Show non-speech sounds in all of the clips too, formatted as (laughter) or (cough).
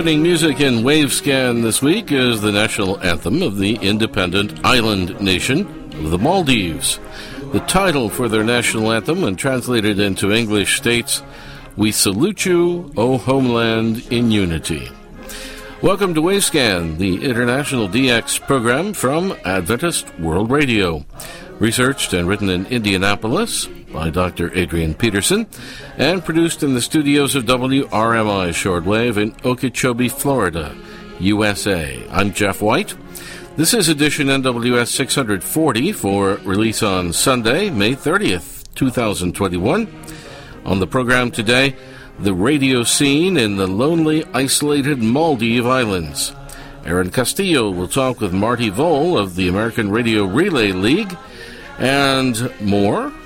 opening music in Wavescan this week is the national anthem of the independent island nation of the Maldives. The title for their national anthem, when translated into English, states, We salute you, O homeland, in unity. Welcome to Wavescan, the international DX program from Adventist World Radio. Researched and written in Indianapolis by Dr. Adrian Peterson, and produced in the studios of WRMI Shortwave in Okeechobee, Florida, USA. I'm Jeff White. This is edition NWS 640 for release on Sunday, May 30th, 2021. On the program today, the radio scene in the lonely, isolated Maldive Islands. Aaron Castillo will talk with Marty Woll of the American Radio Relay League and more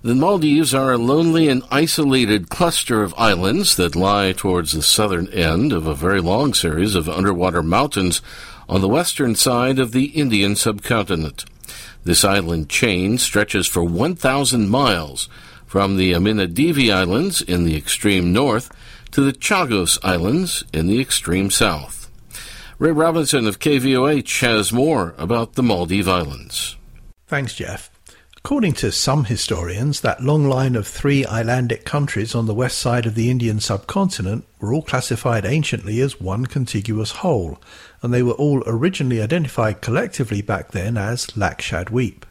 The Maldives are a lonely and isolated cluster of islands that lie towards the southern end of a very long series of underwater mountains on the western side of the Indian subcontinent. This island chain stretches for 1,000 miles from the Amindivi Islands in the extreme north to the Chagos Islands in the extreme south. Ray Robinson of KVOH has more about the Maldive Islands. Thanks, Jeff. According to some historians, that long line of three islandic countries on the west side of the Indian subcontinent were all classified anciently as one contiguous whole, and they were all originally identified collectively back then as Lakshadweep.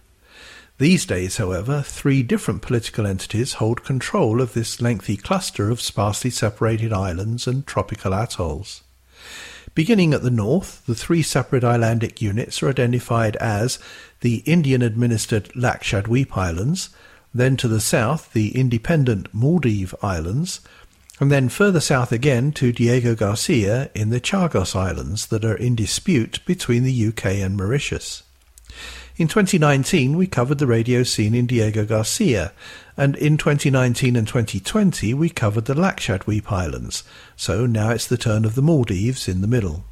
These days, however, three different political entities hold control of this lengthy cluster of sparsely separated islands and tropical atolls. Beginning at the north, the three separate islandic units are identified as the Indian-administered Lakshadweep Islands, then to the south the independent Maldive Islands, and then further south again to Diego Garcia in the Chagos Islands that are in dispute between the UK and Mauritius. In 2019, we covered the radio scene in Diego Garcia, and in 2019 and 2020 we covered the Lakshadweep Islands, so now it's the turn of the Maldives in the middle.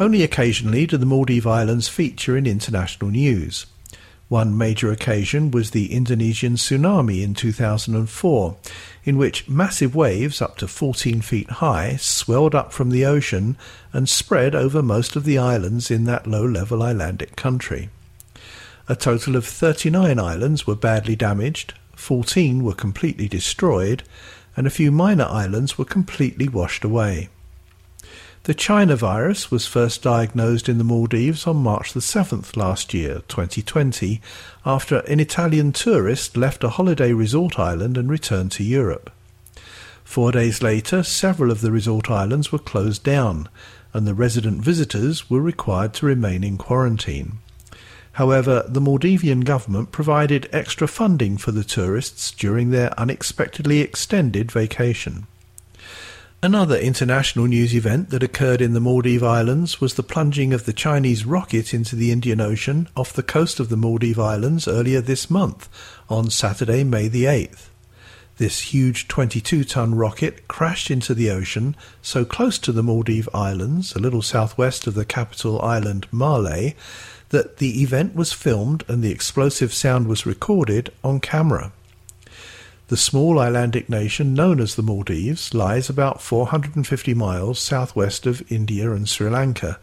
Only occasionally do the Maldive Islands feature in international news. One major occasion was the Indonesian tsunami in 2004, in which massive waves up to 14 feet high swelled up from the ocean and spread over most of the islands in that low-level islandic country. A total of 39 islands were badly damaged, 14 were completely destroyed, and a few minor islands were completely washed away. The China virus was first diagnosed in the Maldives on March the 7th last year, 2020, after an Italian tourist left a holiday resort island and returned to Europe. Four days later, several of the resort islands were closed down, and the resident visitors were required to remain in quarantine. However, the Maldivian government provided extra funding for the tourists during their unexpectedly extended vacation. Another international news event that occurred in the Maldive Islands was the plunging of the Chinese rocket into the Indian Ocean off the coast of the Maldive Islands earlier this month, on Saturday, May the 8th. This huge 22 ton rocket crashed into the ocean so close to the Maldive Islands, a little southwest of the capital island Male, that the event was filmed and the explosive sound was recorded on camera. The small islandic nation known as the Maldives lies about 450 miles southwest of India and Sri Lanka,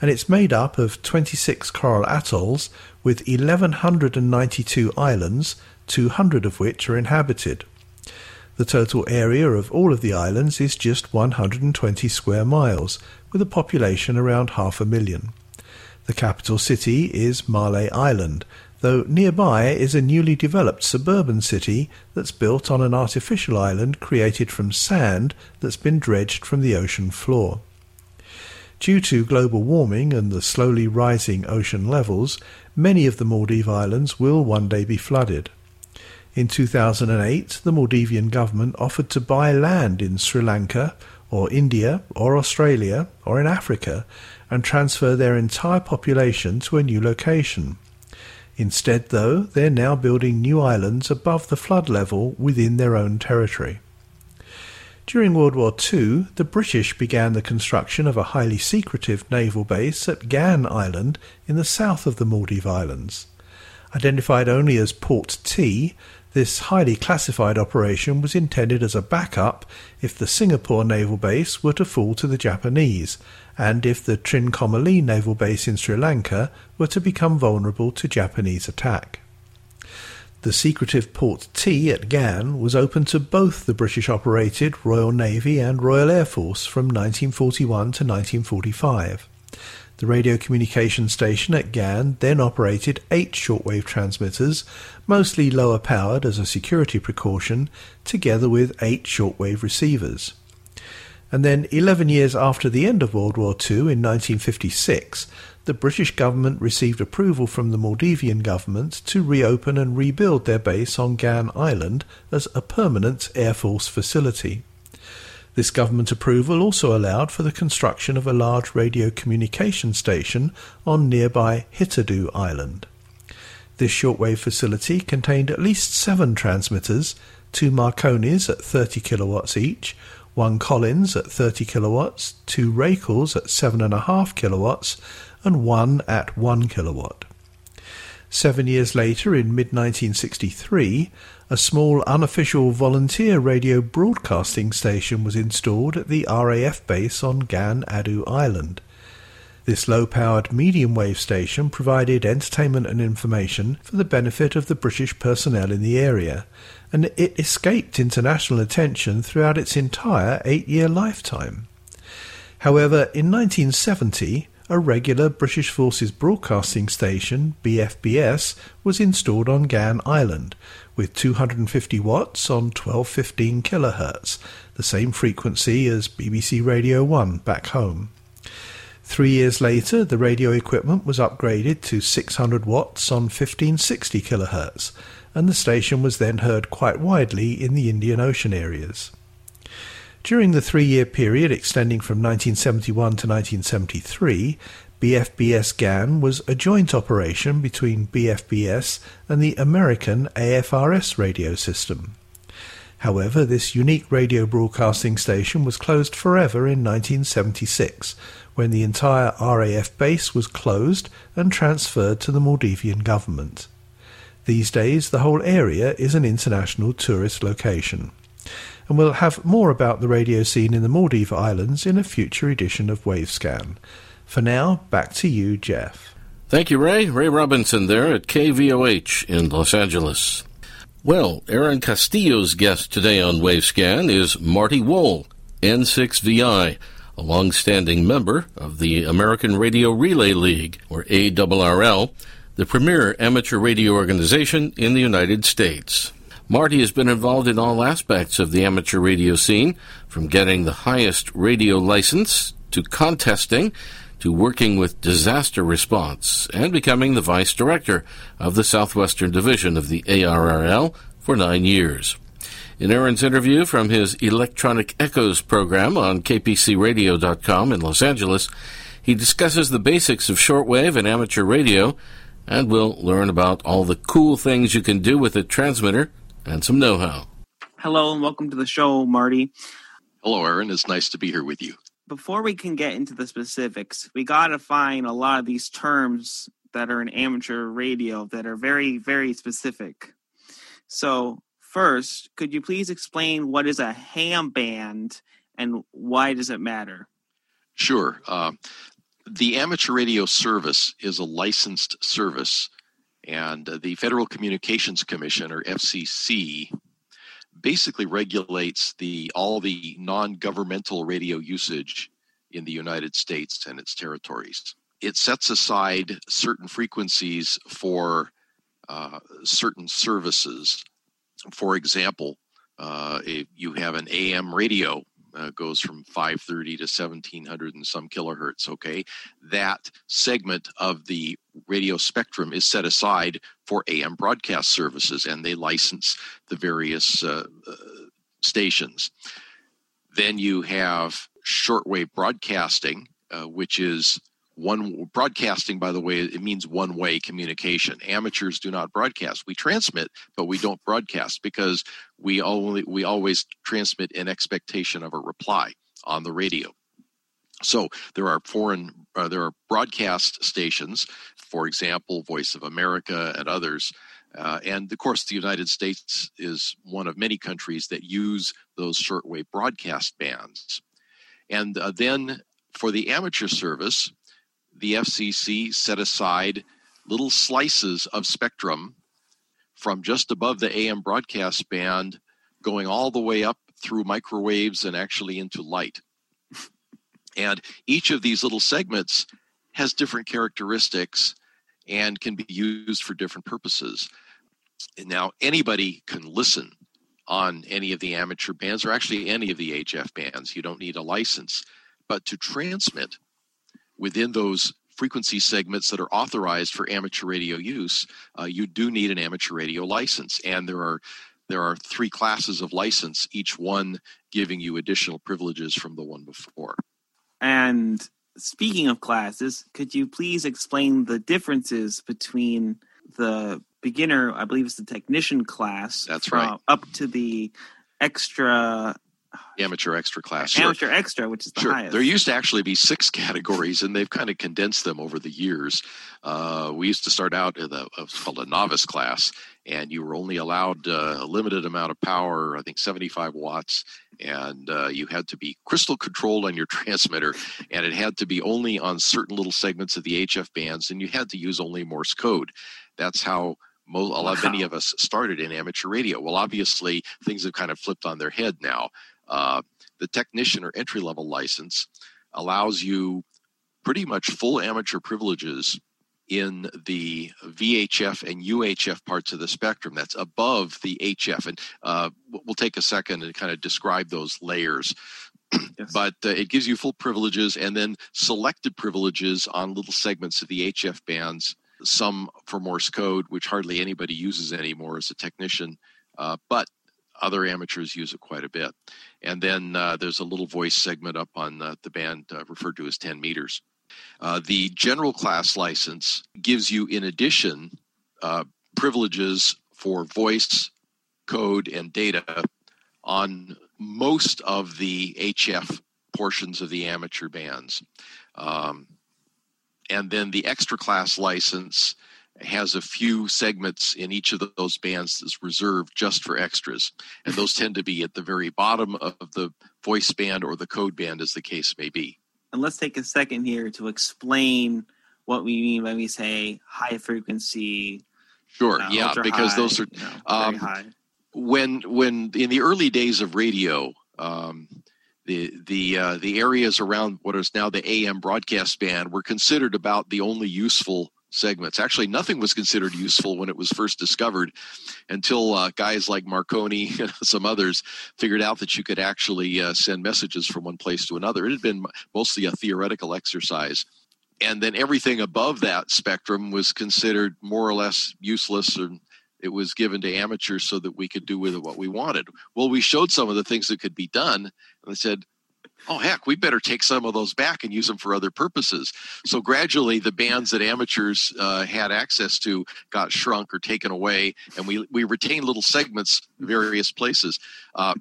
and it's made up of 26 coral atolls with 1192 islands, 200 of which are inhabited. The total area of all of the islands is just 120 square miles, with a population around half a million. The capital city is Male Island, though nearby is a newly developed suburban city that's built on an artificial island created from sand that's been dredged from the ocean floor. Due to global warming and the slowly rising ocean levels, many of the Maldive Islands will one day be flooded. In 2008, the Maldivian government offered to buy land in Sri Lanka, or India, or Australia, or in Africa, and transfer their entire population to a new location. Instead, though, they're now building new islands above the flood level within their own territory. During World War II, the British began the construction of a highly secretive naval base at Gan Island in the south of the Maldive Islands. Identified only as Port T, this highly classified operation was intended as a backup if the Singapore naval base were to fall to the Japanese, and if the Trincomalee naval base in Sri Lanka were to become vulnerable to Japanese attack. The secretive Port T at Gan was open to both the British operated Royal Navy and Royal Air Force from 1941 to 1945. The radio communication station at Gan then operated eight shortwave transmitters, mostly lower powered as a security precaution, together with eight shortwave receivers. And then, 11 years after the end of World War II in 1956, the British government received approval from the Maldivian government to reopen and rebuild their base on Gan Island as a permanent Air Force facility. This government approval also allowed for the construction of a large radio communication station on nearby Hithadhoo Island. This shortwave facility contained at least seven transmitters, two Marconis at 30 kilowatts each, one Collins at 30 kilowatts, two Racals at 7.5 kilowatts, and one at 1 kilowatt. Seven years later, in mid 1963, a small unofficial volunteer radio broadcasting station was installed at the RAF base on Gan Adu Island. This low powered medium wave station provided entertainment and information for the benefit of the British personnel in the area, and it escaped international attention throughout its entire eight year lifetime. However, in 1970, a regular British Forces broadcasting station, BFBS, was installed on Gan Island, with 250 watts on 1215 kHz, the same frequency as BBC Radio 1 back home. Three years later, the radio equipment was upgraded to 600 watts on 1560 kHz, and the station was then heard quite widely in the Indian Ocean areas. During the three year period extending from 1971 to 1973, BFBS GAN was a joint operation between BFBS and the American AFRS radio system. However, this unique radio broadcasting station was closed forever in 1976, when the entire RAF base was closed and transferred to the Maldivian government. These days, the whole area is an international tourist location. And we'll have more about the radio scene in the Maldive Islands in a future edition of Wavescan. For now, back to you, Jeff. Thank you, Ray. Ray Robinson there at KVOH in Los Angeles. Well, Aaron Castillo's guest today on Wavescan is Marty Woll, N6VI, a long-standing member of the American Radio Relay League, or ARRL, the premier amateur radio organization in the United States. Marty has been involved in all aspects of the amateur radio scene, from getting the highest radio license to contesting to working with disaster response and becoming the vice director of the Southwestern Division of the ARRL for nine years. In Aaron's interview from his Electronic Echoes program on kpcradio.com in Los Angeles, he discusses the basics of shortwave and amateur radio and we'll learn about all the cool things you can do with a transmitter and some know how. Hello, and welcome to the show, Marty. Hello, Aaron. It's nice to be here with you. Before we can get into the specifics, we got to find a lot of these terms that are in amateur radio that are very, very specific. So, first, could you please explain what is a ham band and why does it matter? Sure. Uh, the amateur radio service is a licensed service, and the Federal Communications Commission, or FCC, basically regulates the all the non-governmental radio usage in the United States and its territories. It sets aside certain frequencies for uh, certain services. For example, uh, if you have an AM radio uh, goes from 530 to 1700 and some kilohertz. Okay, that segment of the radio spectrum is set aside for AM broadcast services, and they license the various uh, uh, stations. Then you have shortwave broadcasting, uh, which is one broadcasting by the way it means one way communication. Amateurs do not broadcast. We transmit but we don't broadcast because we only we always transmit in expectation of a reply on the radio. So there are foreign uh, there are broadcast stations for example voice of america and others uh, and of course the united states is one of many countries that use those shortwave broadcast bands. And uh, then for the amateur service the FCC set aside little slices of spectrum from just above the AM broadcast band going all the way up through microwaves and actually into light. And each of these little segments has different characteristics and can be used for different purposes. And now anybody can listen on any of the amateur bands or actually any of the HF bands. You don't need a license. But to transmit within those frequency segments that are authorized for amateur radio use, uh, you do need an amateur radio license. And there are there are three classes of license, each one giving you additional privileges from the one before. And speaking of classes, could you please explain the differences between the beginner, I believe it's the technician class, that's right, up to the extra amateur extra class. Amateur extra, which is the sure. highest. There used to actually be six (laughs) categories, and they've kind of condensed them over the years. Uh, we used to start out in a, called a novice class, and you were only allowed uh, a limited amount of power, I think 75 watts, and uh, you had to be crystal controlled on your (laughs) transmitter, and it had to be only on certain little segments of the HF bands, and you had to use only Morse code. That's how most, a lot, wow. many of us started in amateur radio. Well, obviously, things have kind of flipped on their head now. Uh, the technician or entry level license allows you pretty much full amateur privileges in the VHF and UHF parts of the spectrum that's above the HF. And uh, we'll take a second and kind of describe those layers. (clears throat) Yes. but uh, it gives you full privileges and then selected privileges on little segments of the HF bands, some for Morse code, which hardly anybody uses anymore as a technician. Uh, but other amateurs use it quite a bit. And then uh, there's a little voice segment up on the, the band uh, referred to as 10 meters. Uh, the general class license gives you, in addition, uh, privileges for voice, code, and data on most of the HF portions of the amateur bands. Um, and then the extra class license has a few segments in each of those bands that's reserved just for extras. And those tend to be at the very bottom of the voice band or the code band, as the case may be. And let's take a second here to explain what we mean when we say high frequency. Sure, uh, yeah, because high, those are you know, um, when when in the early days of radio, um, the the uh, the areas around what is now the AM broadcast band were considered about the only useful segments. Actually, nothing was considered useful when it was first discovered until uh, guys like Marconi (laughs) and some others figured out that you could actually uh, send messages from one place to another. It had been mostly a theoretical exercise. And then everything above that spectrum was considered more or less useless and it was given to amateurs so that we could do with it what we wanted. Well, we showed some of the things that could be done, and they said, oh heck we better take some of those back and use them for other purposes. So gradually the bands that amateurs uh, had access to got shrunk or taken away and we we retained little segments various places. Uh,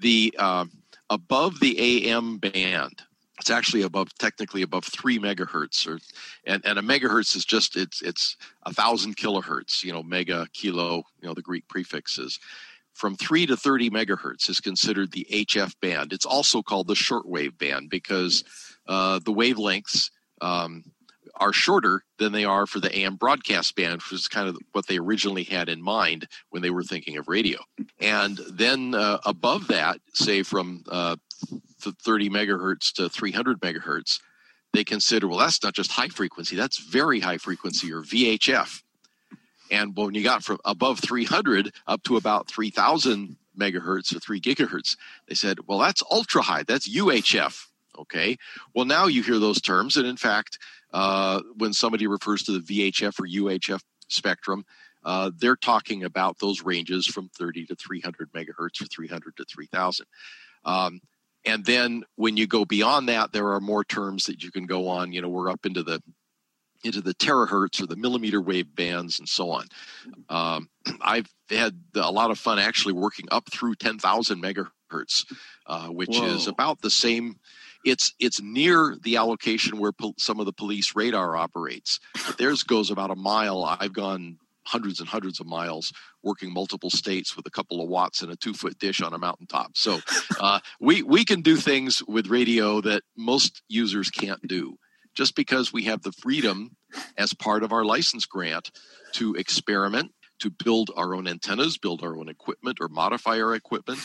the uh, above the am band it's actually above technically above three megahertz or and, and a megahertz is just it's it's a thousand kilohertz you know mega kilo you know the greek prefixes from 3 to 30 megahertz is considered the HF band. It's also called the shortwave band because uh, the wavelengths um, are shorter than they are for the AM broadcast band, which is kind of what they originally had in mind when they were thinking of radio. And then uh, above that, say from uh, 30 megahertz to 300 megahertz, they consider, well, that's not just high frequency, that's very high frequency or VHF. And when you got from above 300 up to about 3,000 megahertz or 3 gigahertz. They said, well, that's ultra high. That's UHF. Okay. Well, now you hear those terms. And in fact, uh, when somebody refers to the VHF or UHF spectrum, uh, they're talking about those ranges from 30 to 300 megahertz or 300 to 3000. Um, and then when you go beyond that, there are more terms that you can go on. You know, we're up into the into the terahertz or the millimeter wave bands and so on. Um, (clears throat) I've had a lot of fun actually working up through 10,000 megahertz, uh, which Whoa. is about the same. It's it's near the allocation where po- some of the police radar operates. Theirs goes about a mile. I've gone hundreds and hundreds of miles working multiple states with a couple of watts and a two foot dish on a mountaintop. So uh, we we can do things with radio that most users can't do just because we have the freedom as part of our license grant to experiment, to build our own antennas, build our own equipment, or modify our equipment.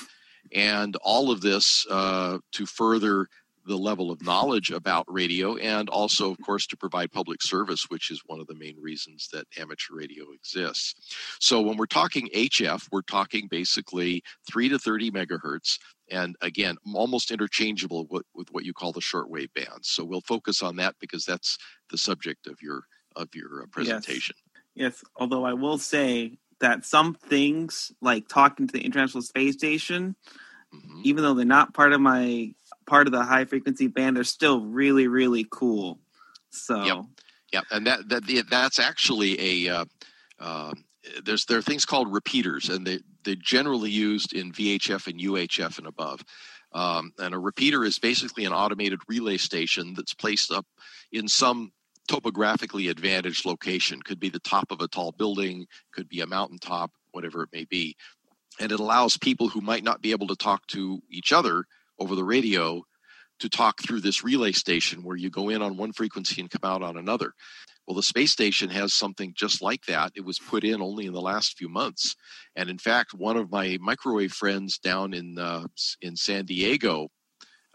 And all of this uh, to further the level of knowledge about radio and also, of course, to provide public service, which is one of the main reasons that amateur radio exists. So, when we're talking HF, we're talking basically 3 to 30 megahertz and again almost interchangeable with, with what you call the shortwave bands so we'll focus on that because that's the subject of your of your uh, presentation yes. yes although i will say that some things like talking to the international space station mm-hmm. even though they're not part of my part of the high frequency band they're still really really cool so yep, yep. and that, that that's actually a uh, uh, there's there are things called repeaters, and they they're generally used in VHF and UHF and above. Um, and a repeater is basically an automated relay station that's placed up in some topographically advantaged location. Could be the top of a tall building, could be a mountaintop, whatever it may be. And it allows people who might not be able to talk to each other over the radio to talk through this relay station where you go in on one frequency and come out on another. Well, the space station has something just like that. It was put in only in the last few months, and in fact, one of my microwave friends down in uh, in San Diego,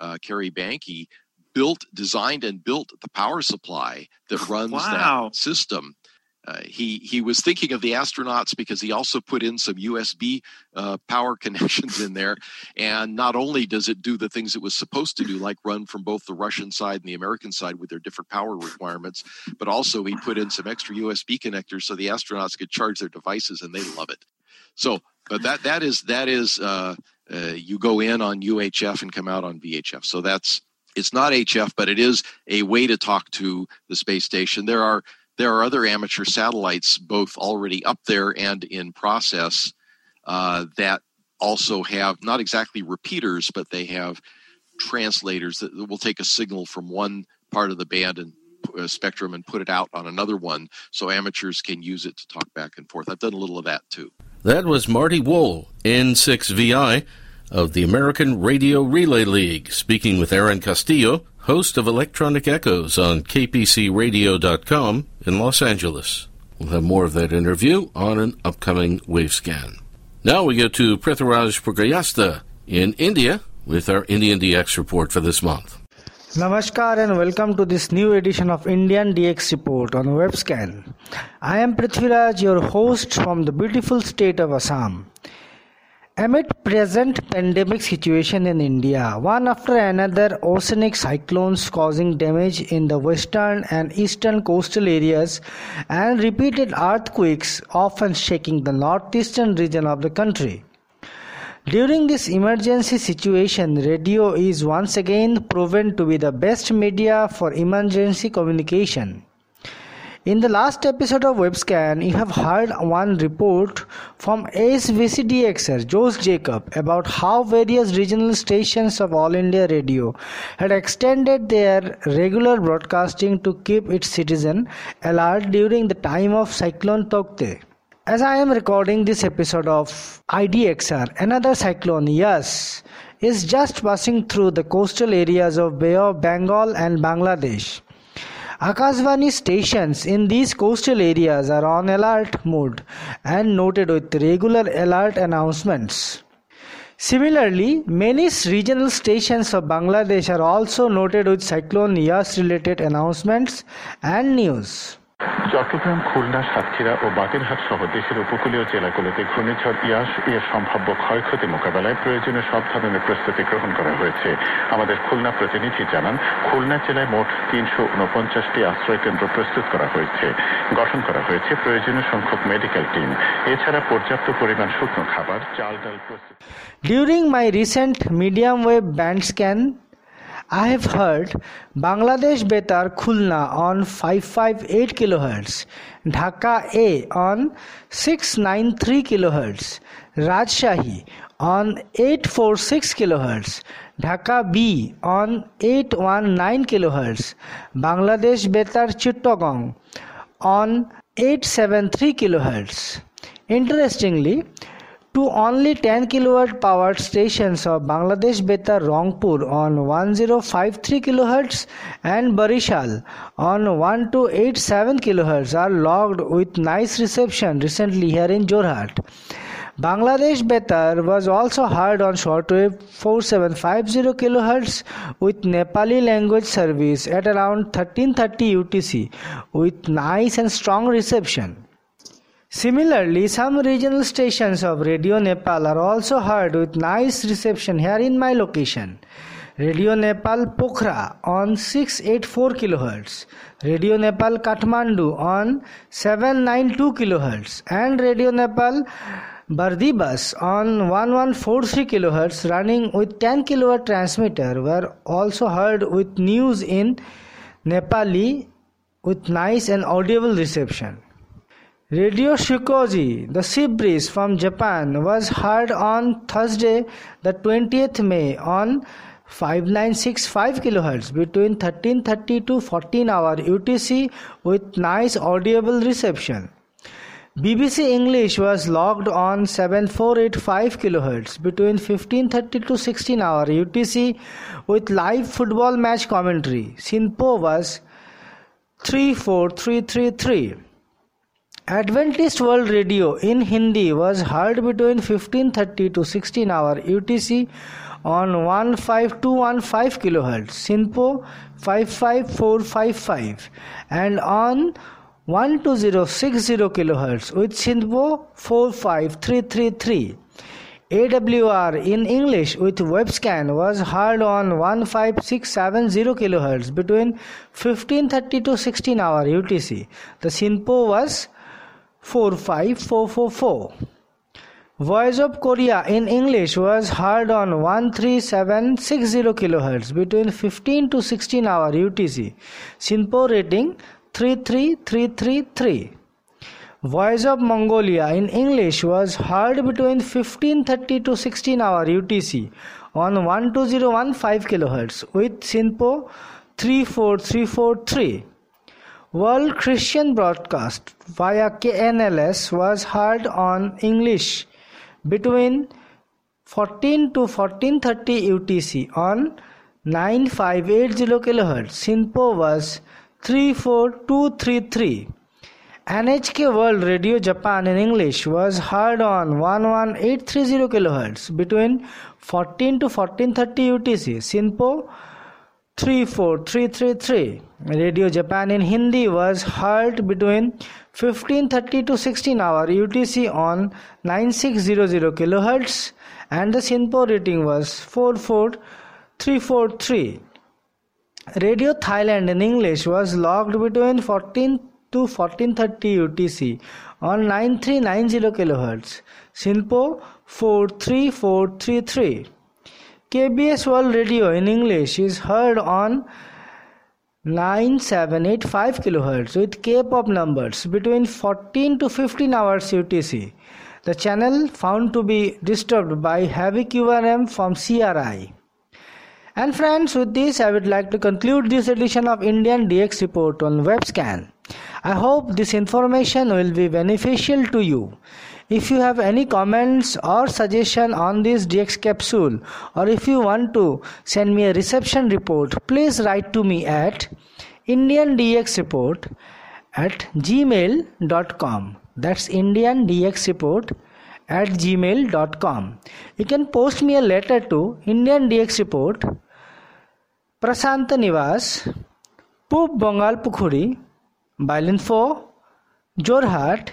uh, Kerry Banke, built, designed, and built the power supply that runs wow. that system. Uh, he he was thinking of the astronauts because he also put in some USB uh, power (laughs) connections in there, and not only does it do the things it was supposed to do, like run from both the Russian side and the American side with their different power requirements, but also he put in some extra USB connectors so the astronauts could charge their devices, and they love it. So, but that that is that is uh, uh you go in on UHF and come out on VHF. So that's it's not HF, but it is a way to talk to the space station. There are there are other amateur satellites, both already up there and in process, uh, that also have not exactly repeaters, but they have translators that will take a signal from one part of the band and uh, spectrum and put it out on another one so amateurs can use it to talk back and forth. I've done a little of that too. That was Marty Woll, N6VI of the American Radio Relay League, speaking with Aaron Castillo host of Electronic Echoes on kpcradio.com in Los Angeles. We'll have more of that interview on an upcoming Wavescan. Now we go to Prithviraj Purkayastha in India with our Indian DX report for this month. Namaskar and welcome to this new edition of Indian DX Report on Wavescan. I am Prithviraj, your host from the beautiful state of Assam. Amid present pandemic situation in India, one after another oceanic cyclones causing damage in the western and eastern coastal areas and repeated earthquakes often shaking the northeastern region of the country. During this emergency situation, radio is once again proven to be the best media for emergency communication. In the last episode of Wavescan, you have heard one report from ASVCDXR, Josh Jacob about how various regional stations of All India Radio had extended their regular broadcasting to keep its citizen alert during the time of Cyclone Taukte. As I am recording this episode of IDXR, another cyclone, yes, is just passing through the coastal areas of Bay of Bengal and Bangladesh. Akashvani stations in these coastal areas are on alert mode and noted with regular alert announcements. Similarly, many regional stations of Bangladesh are also noted with Cyclone Yas related announcements and news. Chittagong Khulna Satkhira ও বাগেরহাট সহ দেশের উপকূলীয় জেলাগুলোতে ঘূর্ণিঝড় ইয়াস এর সম্ভাব্য ক্ষয়ক্ষতি মোকাবেলায় প্রয়োজনীয় সব ধরনের প্রস্তুতি গ্রহণ করা হয়েছে। আমাদের খুলনা প্রতিনিধি জানান খুলনা জেলায় মোট তিনশো উনপঞ্চাশটি আশ্রয় কেন্দ্র প্রস্তুত করা হয়েছে। গঠন করা হয়েছে প্রয়োজনীয় সংখ্যক মেডিকেল টিম। এছাড়া পর্যাপ্ত পরিমাণ শুকনো খাবার চাল ডাল প্রস্তুত During my recent medium wave band scan, I have heard Bangladesh Betar Khulna on 558 kHz, Dhaka A on 693 kHz, Rajshahi on 846 kHz, Dhaka B on 819 kHz, Bangladesh Betar Chittagong on 873 kHz. Interestingly, to only 10 kW powered stations of Bangladesh Betar Rangpur on 1053 kHz and Barishal on 1287 kHz are logged with nice reception recently here in Jorhat. Bangladesh Betar was also heard on shortwave 4750 kHz with Nepali language service at around 1330 UTC with nice and strong reception. Similarly, some regional stations of Radio Nepal are also heard with nice reception here in my location. Radio Nepal Pokhara on 684 kHz, Radio Nepal Kathmandu on 792 kHz, and Radio Nepal Bardibas on 1143 kHz running with 10 kW transmitter were also heard with news in Nepali with nice and audible reception. Radio Shiokaze, the sea breeze from Japan, was heard on Thursday, the 20th May, on 5965 kHz between 1330 to 14 hour UTC with nice audible reception. BBC English was logged on 7485 kHz between 1530 to 16 hour UTC with live football match commentary. SINPO was 34333. Adventist World Radio in Hindi was heard between 1530 to 16 hour UTC on 15215 kHz, SINPO 55455 and on 12060 kHz with SINPO 45333. AWR in English with wavescan was heard on 15670 kHz between 1530 to 16 hour UTC. The SINPO was 45444. Voice of Korea in English was heard on 13760 kHz between 15 to 16 hour UTC. SINPO rating 33333. Voice of Mongolia in English was heard between 1530 to 16 hour UTC on 12015 kHz with SINPO 34343. World Christian Broadcast via KNLS was heard on English between 14 to 1430 UTC on 9580 kHz. SINPO was 34233. NHK World Radio Japan in English was heard on 11830 kHz between 14 to 1430 UTC. SINPO 34333. Radio Japan in Hindi was heard between 1530 to 16 hour UTC on 9600 kHz and the SINPO rating was 44343. Radio Thailand in English was logged between 14 to 1430 UTC on 9390 kHz. SINPO 43433. KBS World Radio in English is heard on 9785 kHz with K-pop numbers between 14 to 15 hours UTC. The channel found to be disturbed by heavy QRM from CRI. And friends, with this I would like to conclude this edition of Indian DX report on Wavescan. I hope this information will be beneficial to you. If you have any comments or suggestion on this DX capsule or if you want to send me a reception report, please write to me at indiandxreport at gmail.com. That's indiandxreport at gmail.com. You can post me a letter to Indian DX Report, Prasanta Nivas, Bengal Pukhuri, Bailinfo, 4, Jorhat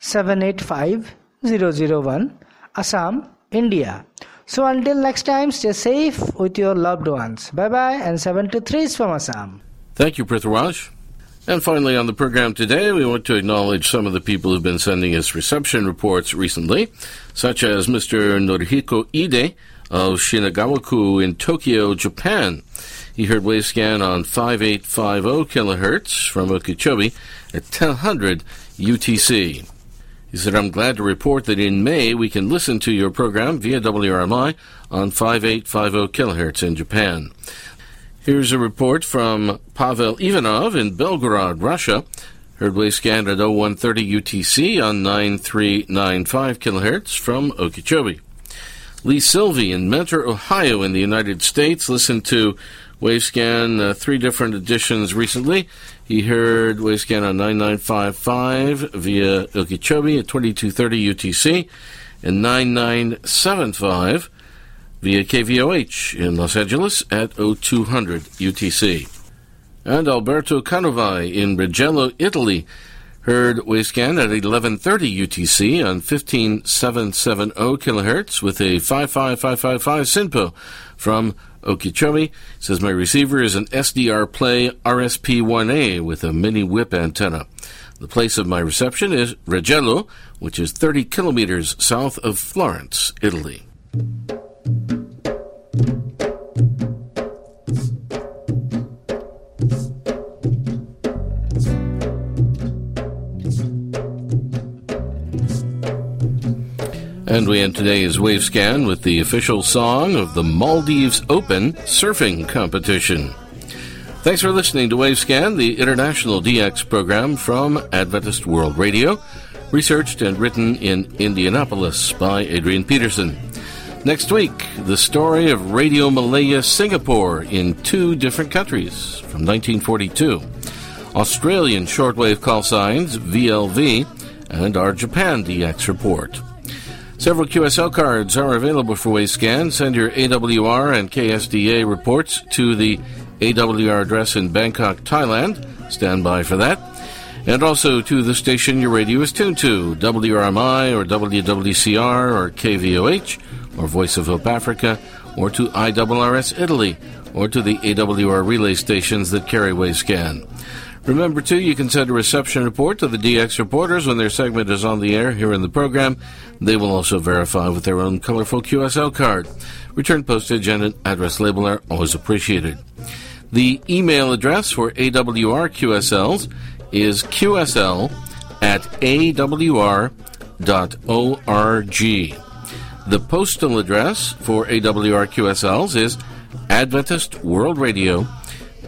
785001, Assam, India. So until next time, stay safe with your loved ones. Bye bye and 73 is from Assam. Thank you, Prithviraj. And finally, on the program today, we want to acknowledge some of the people who've been sending us reception reports recently, such as Mr. Norihiko Ide of Shinagawaku in Tokyo, Japan. He heard Wavescan on 5850 kilohertz from Okeechobee at 1000 UTC. He said, I'm glad to report that in May we can listen to your program via WRMI on 5850 kilohertz in Japan. Here's a report from Pavel Ivanov in Belgorod, Russia. Heard Wavescan at 0130 UTC on 9395 kilohertz from Okeechobee. Lee Silvi in Mentor, Ohio in the United States listened to Wavescan uh, three different editions recently. He heard Wavescan on 9955 via Okeechobee at 2230 UTC and 9975 via KVOH in Los Angeles at 0200 UTC. And Alberto Canovai in Reggello, Italy heard Wavescan at 1130 UTC on 15770 kilohertz with a 55555 SINPO from Okeechobee. Says my receiver is an SDR Play RSP1A with a mini whip antenna. The place of my reception is Reggello, which is 30 kilometers south of Florence, Italy. And we end today's Wavescan with the official song of the Maldives Open Surfing Competition. Thanks for listening to Wavescan, the international DX program from Adventist World Radio, researched and written in Indianapolis by Adrian Peterson. Next week, the story of Radio Malaya Singapore in two different countries from 1942, Australian shortwave call signs VLV, and our Japan DX report. Several QSL cards are available for Wavescan. Send your AWR and KSDA reports to the AWR address in Bangkok, Thailand. Stand by for that. And also to the station your radio is tuned to, WRMI or WWCR or KVOH or Voice of Hope Africa or to IRRS Italy or to the AWR relay stations that carry Wavescan. Remember, too, you can send a reception report to the DX reporters when their segment is on the air here in the program. They will also verify with their own colorful QSL card. Return postage and an address label are always appreciated. The email address for AWR QSLs is qsl at awr.org. The postal address for AWR QSLs is Adventist World Radio,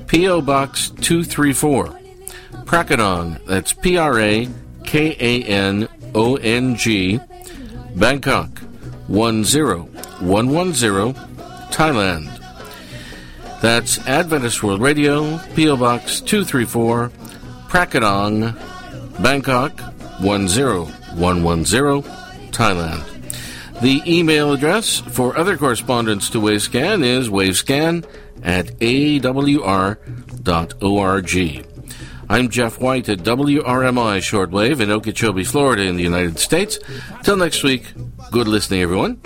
P.O. Box 234. Prakanong, that's P R A K A N O N G, Bangkok 10110, Thailand. That's Adventist World Radio, P.O. Box 234, Prakanong, Bangkok 10110, Thailand. The email address for other correspondence to Wavescan is wavescan at awr.org. I'm Jeff White at WRMI Shortwave in Okeechobee, Florida, in the United States. Till next week, good listening, everyone.